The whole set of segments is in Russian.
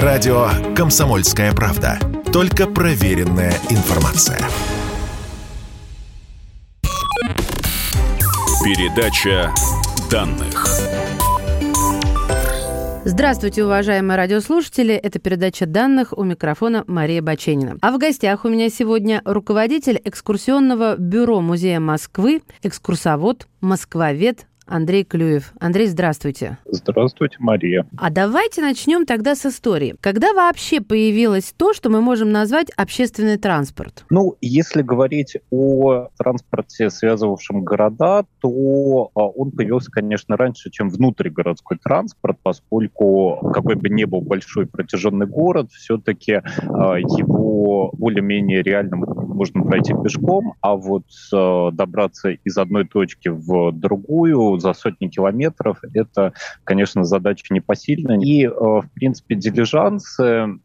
Радио «Комсомольская правда». Только проверенная информация. Передача данных. Здравствуйте, уважаемые радиослушатели. Это передача данных у микрофона Мария Баченина. А в гостях у меня сегодня руководитель экскурсионного бюро Музея Москвы, экскурсовод, москвовед Андрей Клюев. Андрей, здравствуйте. Здравствуйте, Мария. А давайте начнем тогда с истории. Когда вообще появилось то, что мы можем назвать общественный транспорт? Ну, если говорить о транспорте, связывавшем города, то а, он появился, конечно, раньше, чем внутригородской транспорт, поскольку какой бы ни был большой протяженный город, все-таки а, его более-менее реально можно пройти пешком, а вот а, добраться из одной точки в другую за сотни километров, это, конечно, задача непосильная. И, э, в принципе, дилижансы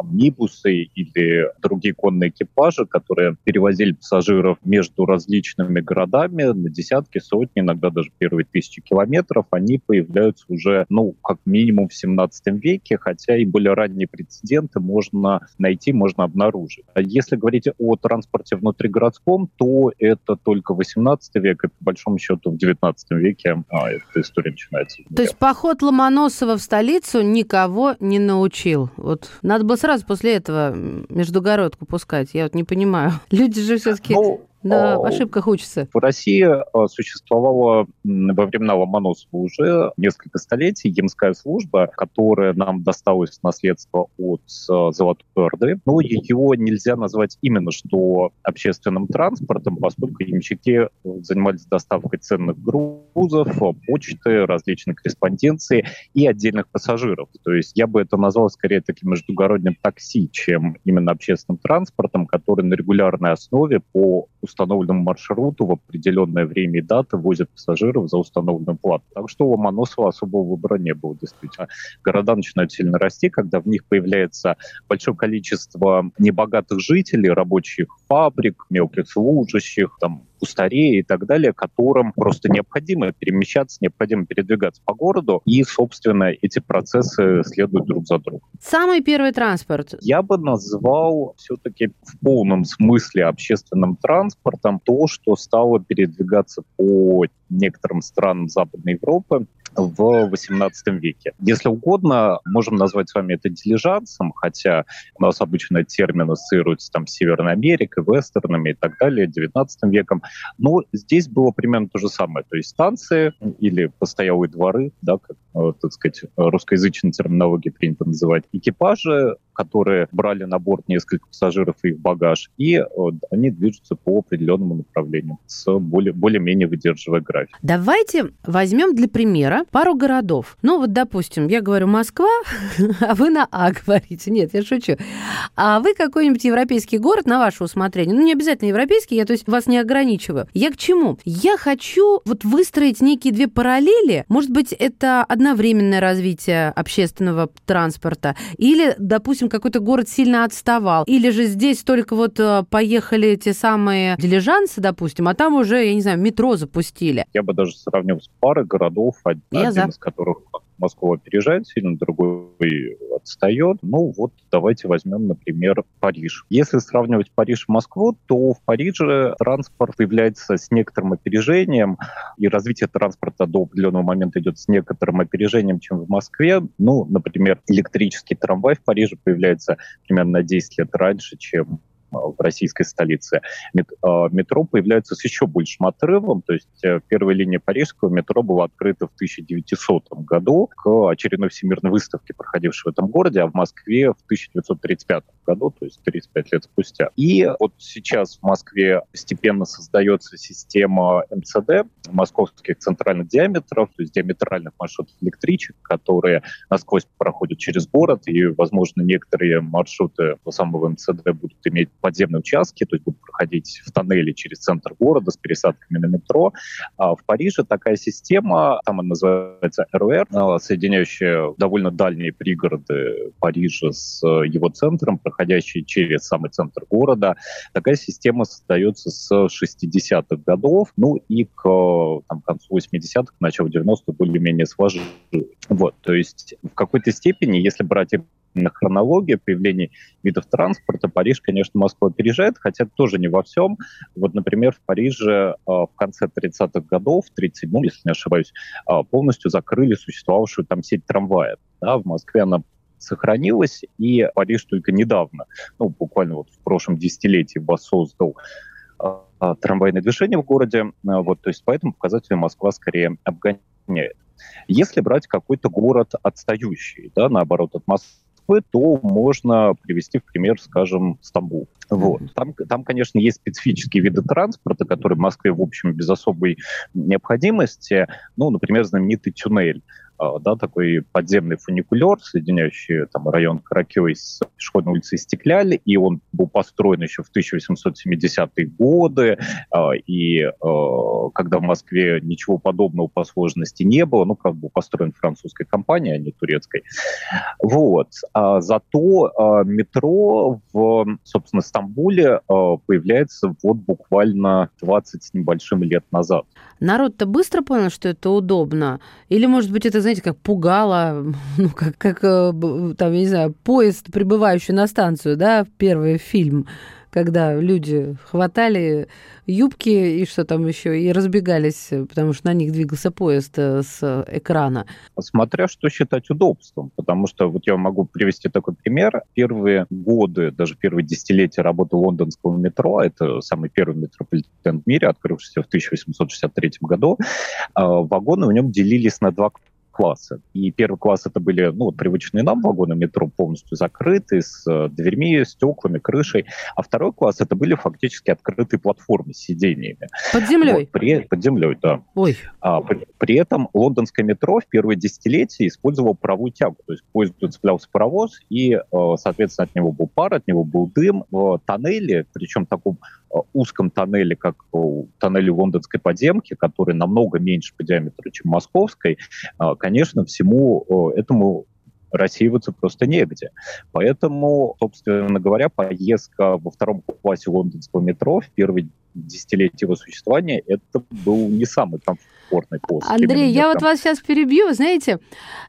амнибусы или другие конные экипажи, которые перевозили пассажиров между различными городами на десятки, сотни, иногда даже первые тысячи километров, они появляются уже, ну, как минимум в 17 веке, хотя и более ранние прецеденты можно найти, можно обнаружить. А если говорить о транспорте внутригородском, то это только 18 век, и по большому счету в 19 веке а, эта история начинается. То есть поход Ломоносова в столицу никого не научил? Вот надо было сразу сразу после этого междугородку пускать? Я вот не понимаю. Люди же все-таки... Ну, на а, ошибках учатся. В России а, существовала во времена Ломоносова уже несколько столетий Емская служба, которая нам досталась в наследство от а, Золотой Орды. Но ее нельзя назвать именно что общественным транспортом, поскольку ямщики занимались доставкой ценных грузов, почты, различной корреспонденции и отдельных пассажиров. То есть я бы это назвал скорее таким междугородным такси, чем именно общественным транспортом, который на регулярной основе по установленному маршруту в определенное время и даты возят пассажиров за установленную плату. Так что у Ломоносова особого выбора не было, действительно. Города начинают сильно расти, когда в них появляется большое количество небогатых жителей, рабочих фабрик, мелких служащих, там, кустаре и так далее, которым просто необходимо перемещаться, необходимо передвигаться по городу, и, собственно, эти процессы следуют друг за другом. Самый первый транспорт? Я бы назвал все-таки в полном смысле общественным транспортом то, что стало передвигаться по некоторым странам Западной Европы в XVIII веке. Если угодно, можем назвать с вами это дилижансом, хотя у нас обычно термин ассоциируется там с Северной Америкой, вестернами и так далее, XIX веком. Но здесь было примерно то же самое. То есть станции или постоялые дворы, да, как, э, так сказать, русскоязычной терминологии принято называть, экипажи которые брали на борт несколько пассажиров и их багаж, и э, они движутся по определенному направлению с более, более-менее выдерживая график. Давайте возьмем для примера пару городов. Ну вот, допустим, я говорю Москва, а вы на А говорите. Нет, я шучу. А вы какой-нибудь европейский город на ваше усмотрение. Ну, не обязательно европейский, я то есть вас не ограничиваю. Я к чему? Я хочу вот выстроить некие две параллели. Может быть, это одновременное развитие общественного транспорта или, допустим, какой-то город сильно отставал. Или же здесь только вот э, поехали те самые дилижансы, допустим, а там уже, я не знаю, метро запустили. Я бы даже сравнил с парой городов, один я из за. которых Москва опережает сильно, другой отстает. Ну вот давайте возьмем, например, Париж. Если сравнивать Париж и Москву, то в Париже транспорт появляется с некоторым опережением, и развитие транспорта до определенного момента идет с некоторым опережением, чем в Москве. Ну, например, электрический трамвай в Париже появляется примерно на 10 лет раньше, чем в российской столице. А, метро появляется с еще большим отрывом, то есть э, первая линия парижского метро была открыта в 1900 году к очередной всемирной выставке, проходившей в этом городе, а в Москве в 1935 году, то есть 35 лет спустя. И вот сейчас в Москве постепенно создается система МЦД, московских центральных диаметров, то есть диаметральных маршрутов электричек, которые насквозь проходят через город, и, возможно, некоторые маршруты самого МЦД будут иметь подземные участки, то есть будут проходить в тоннеле через центр города с пересадками на метро. А в Париже такая система, там она называется РУР, соединяющая довольно дальние пригороды Парижа с его центром, проходящие через самый центр города. Такая система создается с 60-х годов, ну и к там, концу 80-х, началу 90-х более-менее сложилось. Вот, то есть в какой-то степени, если брать на хронологию появления видов транспорта Париж, конечно, Москву опережает, хотя тоже не во всем. Вот, например, в Париже а, в конце 30-х годов, в 37-м, если не ошибаюсь, а, полностью закрыли существовавшую там сеть трамваев. Да, в Москве она сохранилась, и Париж только недавно, ну, буквально вот в прошлом десятилетии воссоздал а, трамвайное движение в городе. Вот, то есть по этому показателю Москва скорее обгоняет. Если брать какой-то город отстающий, да, наоборот, от Москвы, Москвы, то можно привести в пример, скажем, Стамбул. Вот. Там, там, конечно, есть специфические виды транспорта, которые в Москве, в общем, без особой необходимости. Ну, например, знаменитый тюнель. А, да, такой подземный фуникулер, соединяющий там, район Каракёй с пешеходной улицей Стекляль, и он был построен еще в 1870-е годы, а, и а, когда в Москве ничего подобного по сложности не было, ну, правда, был построен французской компанией, а не турецкой. Вот. Зато метро в, собственно, Стамбуле появляется вот буквально 20 с небольшим лет назад. Народ-то быстро понял, что это удобно? Или, может быть, это, знаете, как пугало, ну, как, как э, там, я не знаю, поезд, прибывающий на станцию, да, первый фильм, когда люди хватали юбки и что там еще, и разбегались, потому что на них двигался поезд э, с экрана. Смотря что считать удобством, потому что вот я могу привести такой пример. Первые годы, даже первые десятилетия работы лондонского метро, это самый первый метрополитен в мире, открывшийся в 1863 году, а, вагоны в нем делились на два класса. И первый класс это были ну, привычные нам вагоны метро, полностью закрыты, с э, дверьми, стеклами, крышей. А второй класс это были фактически открытые платформы с сидениями. Под землей? Вот, при, под землей, да. Ой. А, при, при этом лондонское метро в первые десятилетия использовало паровую тягу. То есть к поезду цеплялся паровоз, и, э, соответственно, от него был пар, от него был дым. В тоннеле, причем таком э, узком тоннеле, как тоннеле лондонской подземки, который намного меньше по диаметру, чем московской, конечно, всему этому рассеиваться просто негде. Поэтому, собственно говоря, поездка во втором классе лондонского метро в первый десятилетие его существования, это был не самый комфортный пост. Андрей, я вот вас сейчас перебью. Знаете,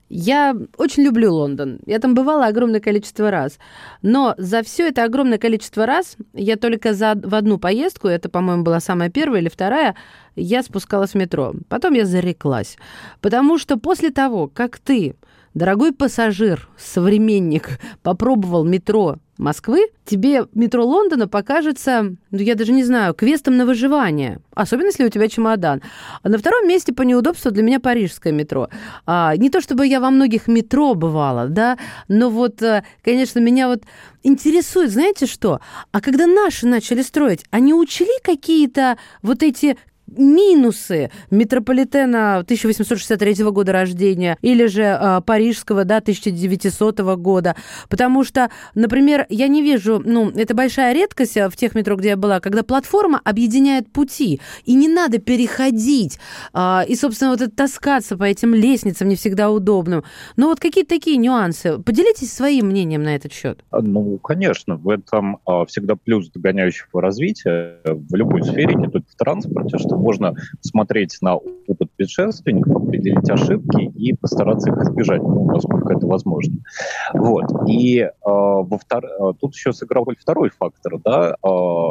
я очень люблю Лондон. Я там бывала огромное количество раз. Но за все это огромное количество раз я только за, в одну поездку, это, по-моему, была самая первая или вторая, я спускалась в метро. Потом я зареклась. Потому что после того, как ты Дорогой пассажир, современник, попробовал метро Москвы, тебе метро Лондона покажется, ну, я даже не знаю, квестом на выживание. Особенно, если у тебя чемодан. А на втором месте по неудобству для меня парижское метро. А, не то чтобы я во многих метро бывала, да, но вот, э, конечно, меня вот интересует, знаете что? А когда наши начали строить, они учли какие-то вот эти минусы метрополитена 1863 года рождения или же э, парижского, да, 1900 года. Потому что, например, я не вижу, ну, это большая редкость в тех метро, где я была, когда платформа объединяет пути, и не надо переходить, э, и, собственно, вот это таскаться по этим лестницам не всегда удобно. Но вот какие-то такие нюансы. Поделитесь своим мнением на этот счет. Ну, конечно, в этом э, всегда плюс догоняющего развития в любой сфере, не только в транспорте, что можно смотреть на опыт предшественников, определить ошибки и постараться их избежать, ну, насколько это возможно. Вот. И э, во втор... Э, тут еще сыграл второй фактор. Да? Э,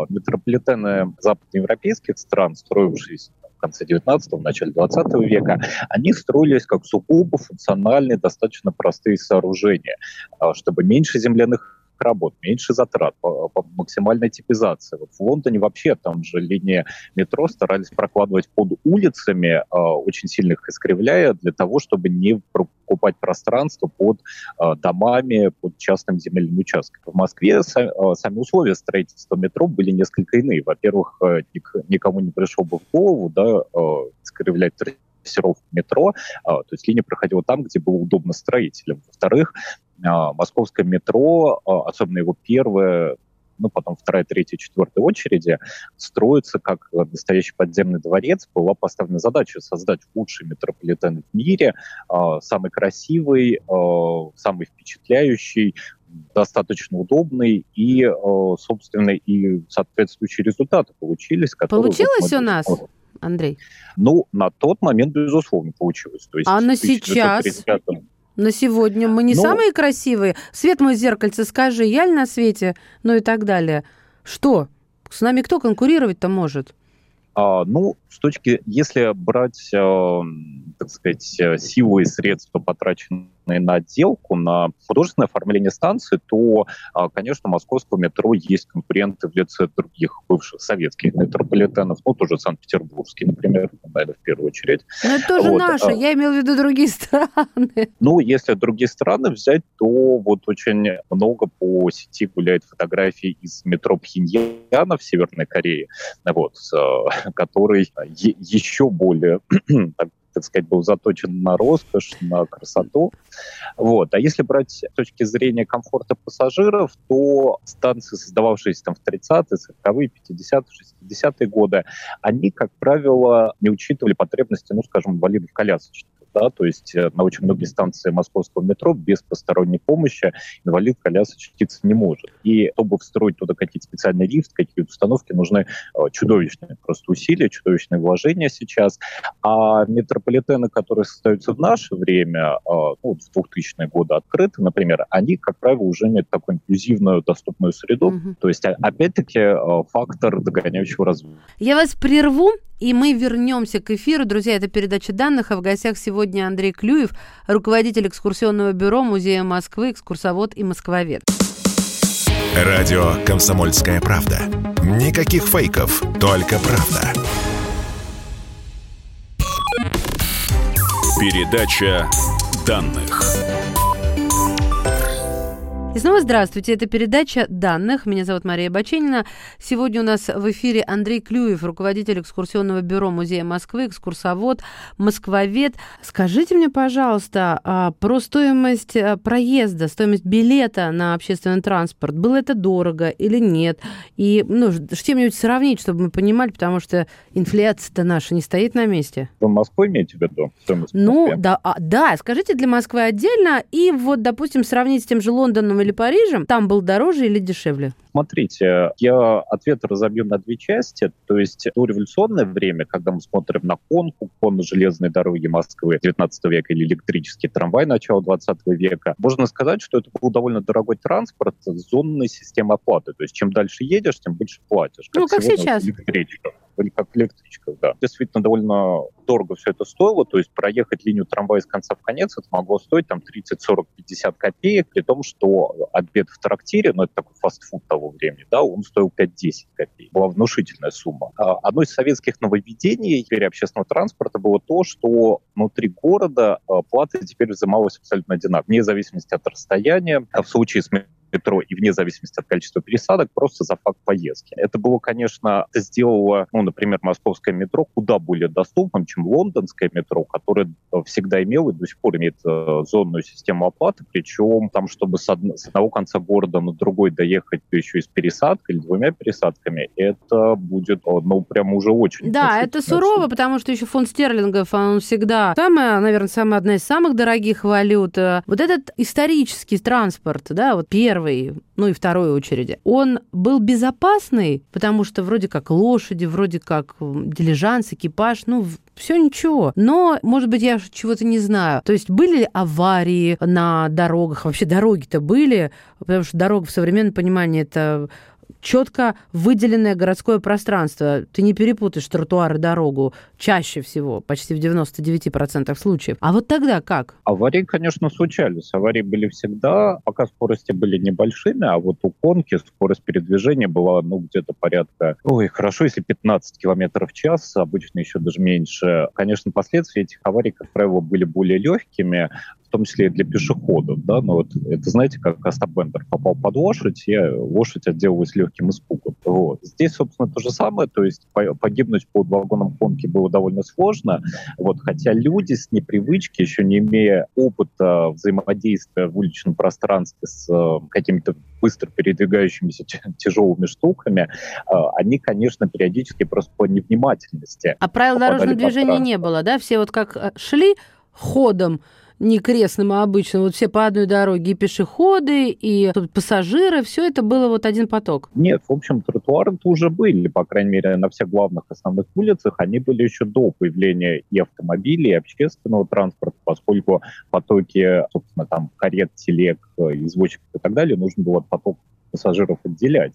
метрополитены западноевропейских стран, строившиеся в конце 19-го, в начале 20 века, они строились как сугубо функциональные, достаточно простые сооружения, э, чтобы меньше земляных работ, меньше затрат, по, по максимальной типизации. Вот в Лондоне вообще там же линии метро старались прокладывать под улицами, э, очень сильно их искривляя, для того, чтобы не покупать пространство под э, домами, под частным земельным участком. В Москве са, э, сами условия строительства метро были несколько иные. Во-первых, э, ник, никому не пришло бы в голову да, э, искривлять трассировку метро, то есть линия проходила там, где было удобно строителям. Во-вторых, московское метро, а, особенно его первое, ну, потом вторая, третья, четвертая очереди, строится как настоящий подземный дворец. Была поставлена задача создать лучший метрополитен в мире, самый красивый, самый впечатляющий, достаточно удобный и, собственно, и соответствующие результаты получились. Получилось у нас? Андрей? Ну, на тот момент, безусловно, получилось. То есть а на сейчас? На сегодня мы не ну, самые красивые? Свет мой зеркальце, скажи, я ли на свете? Ну и так далее. Что? С нами кто конкурировать-то может? А, ну, с точки, если брать, э, так сказать, э, силы и средства, потраченные на отделку, на художественное оформление станции, то, а, конечно, московского метро есть конкуренты в лице других бывших советских метрополитенов, ну, тоже Санкт-Петербургский, например, наверное, в первую очередь. Но это тоже вот. наши, а я имел в виду другие страны. Ну, если другие страны взять, то вот очень много по сети гуляет фотографии из метро Пхеньяна в Северной Корее, вот, который еще более так сказать, был заточен на роскошь, на красоту. Вот. А если брать с точки зрения комфорта пассажиров, то станции, создававшиеся там в 30-е, 40-е, 50-е, 60-е годы, они, как правило, не учитывали потребности, ну, скажем, инвалидов-колясочников да, то есть э, на очень многие станции московского метро без посторонней помощи инвалид колясочиться не может. И чтобы встроить туда какие-то специальные лифты, какие-то установки, нужны э, чудовищные просто усилия, чудовищные вложения сейчас. А метрополитены, которые создаются в наше время, э, ну, в 2000-е годы открыты, например, они, как правило, уже имеют такую инклюзивную, доступную среду. Mm-hmm. То есть, опять-таки, фактор догоняющего развития. Я вас прерву, и мы вернемся к эфиру. Друзья, это передача данных, а в гостях сегодня Андрей Клюев, руководитель экскурсионного бюро Музея Москвы, экскурсовод и москвовед. Радио «Комсомольская правда». Никаких фейков, только правда. Передача данных. И снова здравствуйте. Это передача данных. Меня зовут Мария Баченина. Сегодня у нас в эфире Андрей Клюев, руководитель экскурсионного бюро Музея Москвы, экскурсовод, москвовед. Скажите мне, пожалуйста, а, про стоимость а, проезда, стоимость билета на общественный транспорт. Было это дорого или нет? И ну, с чем-нибудь сравнить, чтобы мы понимали, потому что инфляция-то наша не стоит на месте. Вы Москву имеете в виду? Стоимость ну, да, а, да, скажите для Москвы отдельно и вот, допустим, сравнить с тем же Лондоном или Парижем, там был дороже или дешевле? Смотрите, я ответ разобью на две части. То есть до революционное время, когда мы смотрим на конку, конно железной дороги Москвы 19 века или электрический трамвай начала 20 века, можно сказать, что это был довольно дорогой транспорт с зонной системой оплаты. То есть чем дальше едешь, тем больше платишь. Как ну, как сейчас. Или как электричках, да. Действительно, довольно дорого все это стоило, то есть проехать линию трамвая с конца в конец, это могло стоить там 30, 40, 50 копеек, при том, что обед в трактире, ну, это такой фастфуд того времени, да, он стоил 5-10 копеек. Была внушительная сумма. А одно из советских нововведений теперь общественного транспорта было то, что внутри города а, плата теперь взималась абсолютно одинаково, вне зависимости от расстояния. А в случае с метро и вне зависимости от количества пересадок просто за факт поездки. Это было, конечно, это сделало, ну, например, московское метро куда более доступным, чем лондонское метро, которое всегда имело и до сих пор имеет э, зонную систему оплаты, причем там, чтобы с, од... с одного конца города на другой доехать, то еще и с пересадкой или двумя пересадками, это будет, э, ну, прям уже очень... Да, это сурово, потому что еще фонд стерлингов, он всегда самая, наверное, самая одна из самых дорогих валют. Вот этот исторический транспорт, да, вот первый первой, ну и второй очереди, он был безопасный, потому что вроде как лошади, вроде как дилижанс, экипаж, ну, все ничего. Но, может быть, я чего-то не знаю. То есть были ли аварии на дорогах? Вообще дороги-то были, потому что дорога в современном понимании это четко выделенное городское пространство. Ты не перепутаешь тротуар и дорогу чаще всего, почти в 99% случаев. А вот тогда как? Аварии, конечно, случались. Аварии были всегда, пока скорости были небольшими, а вот у конки скорость передвижения была, ну, где-то порядка, ой, хорошо, если 15 километров в час, обычно еще даже меньше. Конечно, последствия этих аварий, как правило, были более легкими, том числе и для пешеходов. Да? Но вот это, знаете, как Остап Бендер попал под лошадь, и лошадь отделалась легким испугом. Вот. Здесь, собственно, то же самое, то есть погибнуть под вагоном конки было довольно сложно, вот, хотя люди с непривычки, еще не имея опыта взаимодействия в уличном пространстве с э, какими-то быстро передвигающимися тяжелыми штуками, э, они, конечно, периодически просто по невнимательности. А правил дорожного движения не было, да? Все вот как э, шли ходом, не крестным, а обычным. Вот все по одной дороге, и пешеходы, и пассажиры, все это было вот один поток. Нет, в общем, тротуары уже были, по крайней мере, на всех главных основных улицах. Они были еще до появления и автомобилей, и общественного транспорта, поскольку потоки, собственно, там, карет, телег, извозчиков и так далее, нужно было поток пассажиров отделять.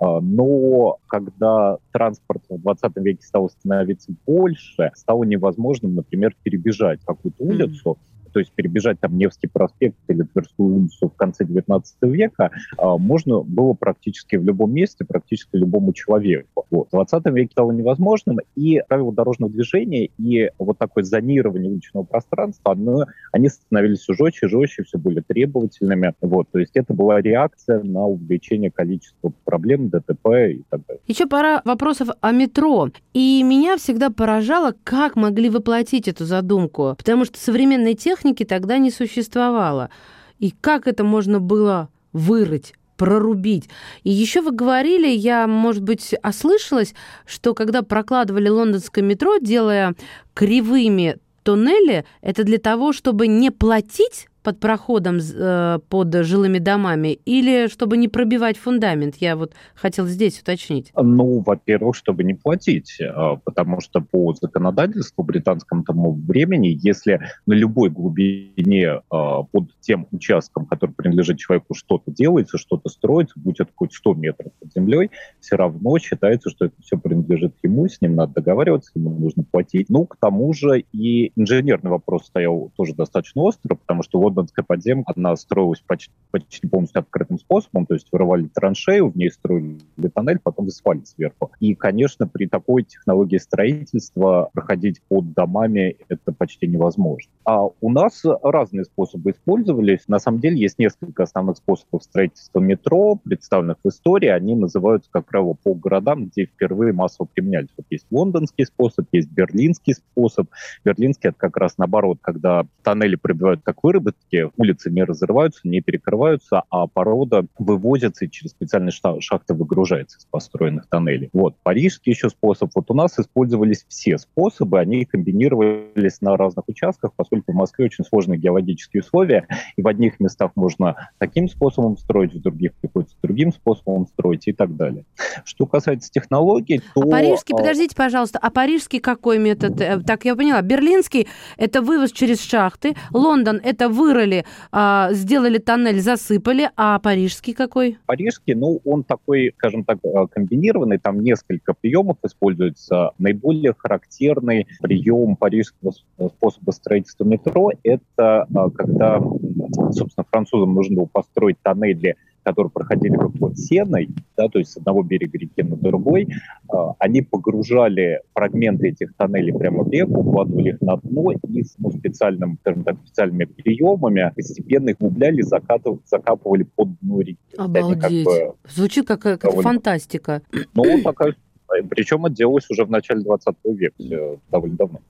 А, но когда транспорт в 20 веке стал становиться больше, стало невозможным, например, перебежать какую-то улицу, mm-hmm то есть перебежать там Невский проспект или Тверскую улицу в конце 19 века, а, можно было практически в любом месте, практически любому человеку. Вот. В 20 веке стало невозможным, и правила дорожного движения и вот такое зонирование уличного пространства, оно, они становились все жестче, жестче, все более требовательными. Вот. То есть это была реакция на увеличение количества проблем, ДТП и так далее. Еще пара вопросов о метро. И меня всегда поражало, как могли воплотить эту задумку. Потому что современная техника техники тогда не существовало. И как это можно было вырыть? прорубить. И еще вы говорили, я, может быть, ослышалась, что когда прокладывали лондонское метро, делая кривыми туннели, это для того, чтобы не платить под проходом э, под жилыми домами или чтобы не пробивать фундамент? Я вот хотел здесь уточнить. Ну, во-первых, чтобы не платить, э, потому что по законодательству британскому тому времени, если на любой глубине э, под тем участком, который принадлежит человеку, что-то делается, что-то строится, будь это хоть 100 метров под землей, все равно считается, что это все принадлежит ему, с ним надо договариваться, ему нужно платить. Ну, к тому же и инженерный вопрос стоял тоже достаточно остро, потому что лондонская подземка, она строилась почти, почти полностью открытым способом, то есть вырывали траншею, в ней строили тоннель, потом высыпали сверху. И, конечно, при такой технологии строительства проходить под домами это почти невозможно. А у нас разные способы использовались. На самом деле есть несколько основных способов строительства метро, представленных в истории. Они называются, как правило, по городам, где впервые массово применялись. Вот есть лондонский способ, есть берлинский способ. Берлинский — это как раз наоборот, когда тоннели пробивают как выработки, все улицы не разрываются, не перекрываются, а порода вывозится и через специальные шахты выгружается из построенных тоннелей. Вот, парижский еще способ. Вот у нас использовались все способы, они комбинировались на разных участках, поскольку в Москве очень сложные геологические условия, и в одних местах можно таким способом строить, в других приходится другим способом строить и так далее. Что касается технологий, то... А парижский, а, подождите, пожалуйста, а парижский какой метод? Э, так, я поняла. Берлинский – это вывоз через шахты, Лондон – это вырыв вырыли, а, сделали тоннель, засыпали, а парижский какой? Парижский, ну, он такой, скажем так, а, комбинированный, там несколько приемов используется. Наиболее характерный прием парижского способа строительства метро – это а, когда, собственно, французам нужно было построить тоннели которые проходили как вот сеной, да, то есть с одного берега реки на другой, э, они погружали фрагменты этих тоннелей прямо в реку, укладывали их на дно и с ну, специальным, скажем так, специальными приемами постепенно их углубляли, закатывали, закапывали под дно реки. Обалдеть. Как бы, Звучит как какая-то довольно... фантастика. Ну, такая причем это делалось уже в начале 20 века, довольно давно.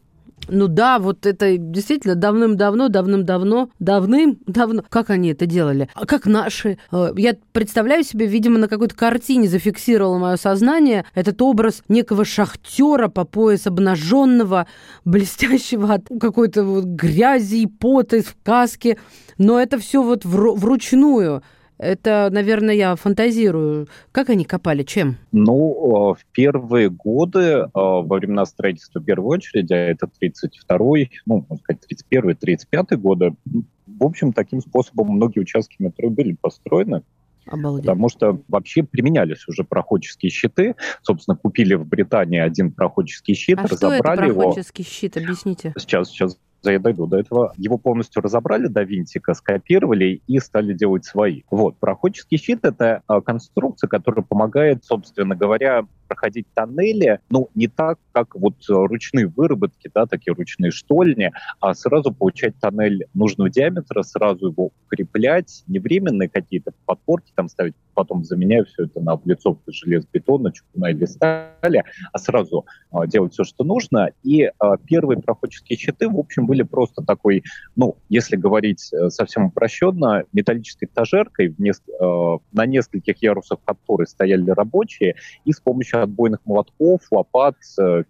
Ну да, вот это действительно давным-давно, давным-давно, давным-давно. Как они это делали? А как наши? Э, я представляю себе, видимо, на какой-то картине зафиксировало мое сознание этот образ некого шахтера по пояс обнаженного, блестящего от какой-то вот грязи и пота в каске. Но это все вот вручную. Это, наверное, я фантазирую. Как они копали? Чем? Ну, э, в первые годы, э, во времена строительства в первую очередь, а это 32-й, ну, можно сказать, 31-й, 35-й годы, в общем, таким способом многие участки метро были построены. Обалдеть. Потому что вообще применялись уже проходческие щиты. Собственно, купили в Британии один проходческий щит, а разобрали что это проходческий его. щит? Объясните. Сейчас, сейчас я дойду до этого, его полностью разобрали до винтика, скопировали и стали делать свои. Вот, проходческий щит — это а, конструкция, которая помогает, собственно говоря, проходить тоннели, ну, не так, как вот ручные выработки, да, такие ручные штольни, а сразу получать тоннель нужного диаметра, сразу его укреплять, не временные какие-то подпорки там ставить, потом заменяю все это на облицовку железобетона, чугуна или стали, а сразу а, делать все, что нужно. И а, первые проходческие щиты, в общем, были просто такой, ну, если говорить э, совсем упрощенно, металлической этажеркой, в неск... э, на нескольких ярусах которой стояли рабочие, и с помощью отбойных молотков, лопат, э,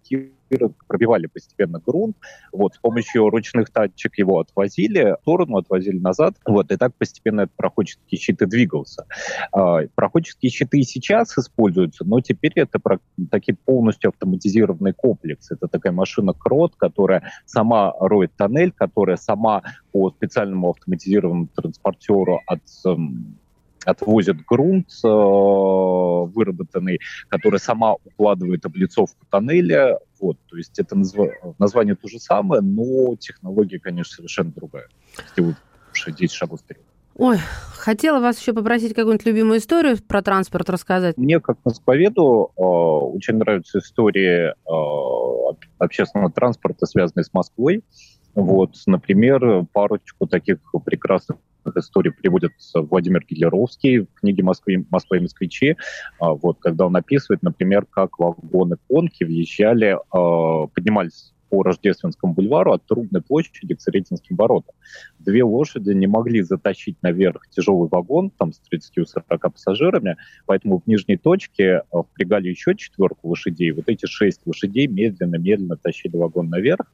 пробивали постепенно грунт, вот, с помощью ручных тачек его отвозили в сторону, отвозили назад, вот, и так постепенно этот проходческий щит и двигался. А, проходческие щиты и сейчас используются, но теперь это такие полностью автоматизированный комплекс. Это такая машина Крот, которая сама роет тоннель, которая сама по специальному автоматизированному транспортеру от эм, отвозит грунт э, выработанный, который сама укладывает облицовку тоннеля. Вот, то есть это назва... название то же самое, но технология, конечно, совершенно другая. Если вы 10 шагов вперед. Ой, хотела вас еще попросить какую-нибудь любимую историю про транспорт рассказать. Мне, как москвоведу, э, очень нравятся истории э, общественного транспорта, связанные с Москвой. Вот, например, парочку таких прекрасных историю приводит Владимир Гелеровский в книге «Москвы, «Москва и москвичи», а, вот, когда он описывает, например, как вагоны конки въезжали, а, поднимались по Рождественскому бульвару от Трубной площади к Сретенским воротам. Две лошади не могли затащить наверх тяжелый вагон, там с 30-40 пассажирами, поэтому в нижней точке э, впрягали еще четверку лошадей. Вот эти шесть лошадей медленно-медленно тащили вагон наверх.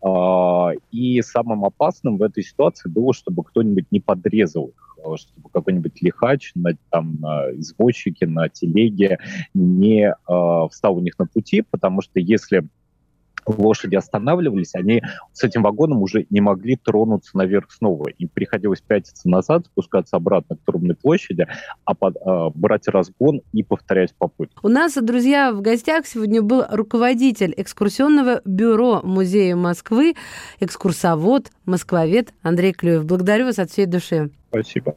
А, и самым опасным в этой ситуации было, чтобы кто-нибудь не подрезал их э, чтобы какой-нибудь лихач на, там, на извозчике, на телеге не э, встал у них на пути, потому что если лошади останавливались, они с этим вагоном уже не могли тронуться наверх снова. Им приходилось пятиться назад, спускаться обратно к Трубной площади, а под, э, брать разгон и повторять попытку. У нас, друзья, в гостях сегодня был руководитель экскурсионного бюро Музея Москвы, экскурсовод, москвовед Андрей Клюев. Благодарю вас от всей души. Спасибо.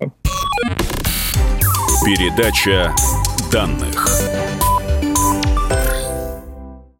Передача данных.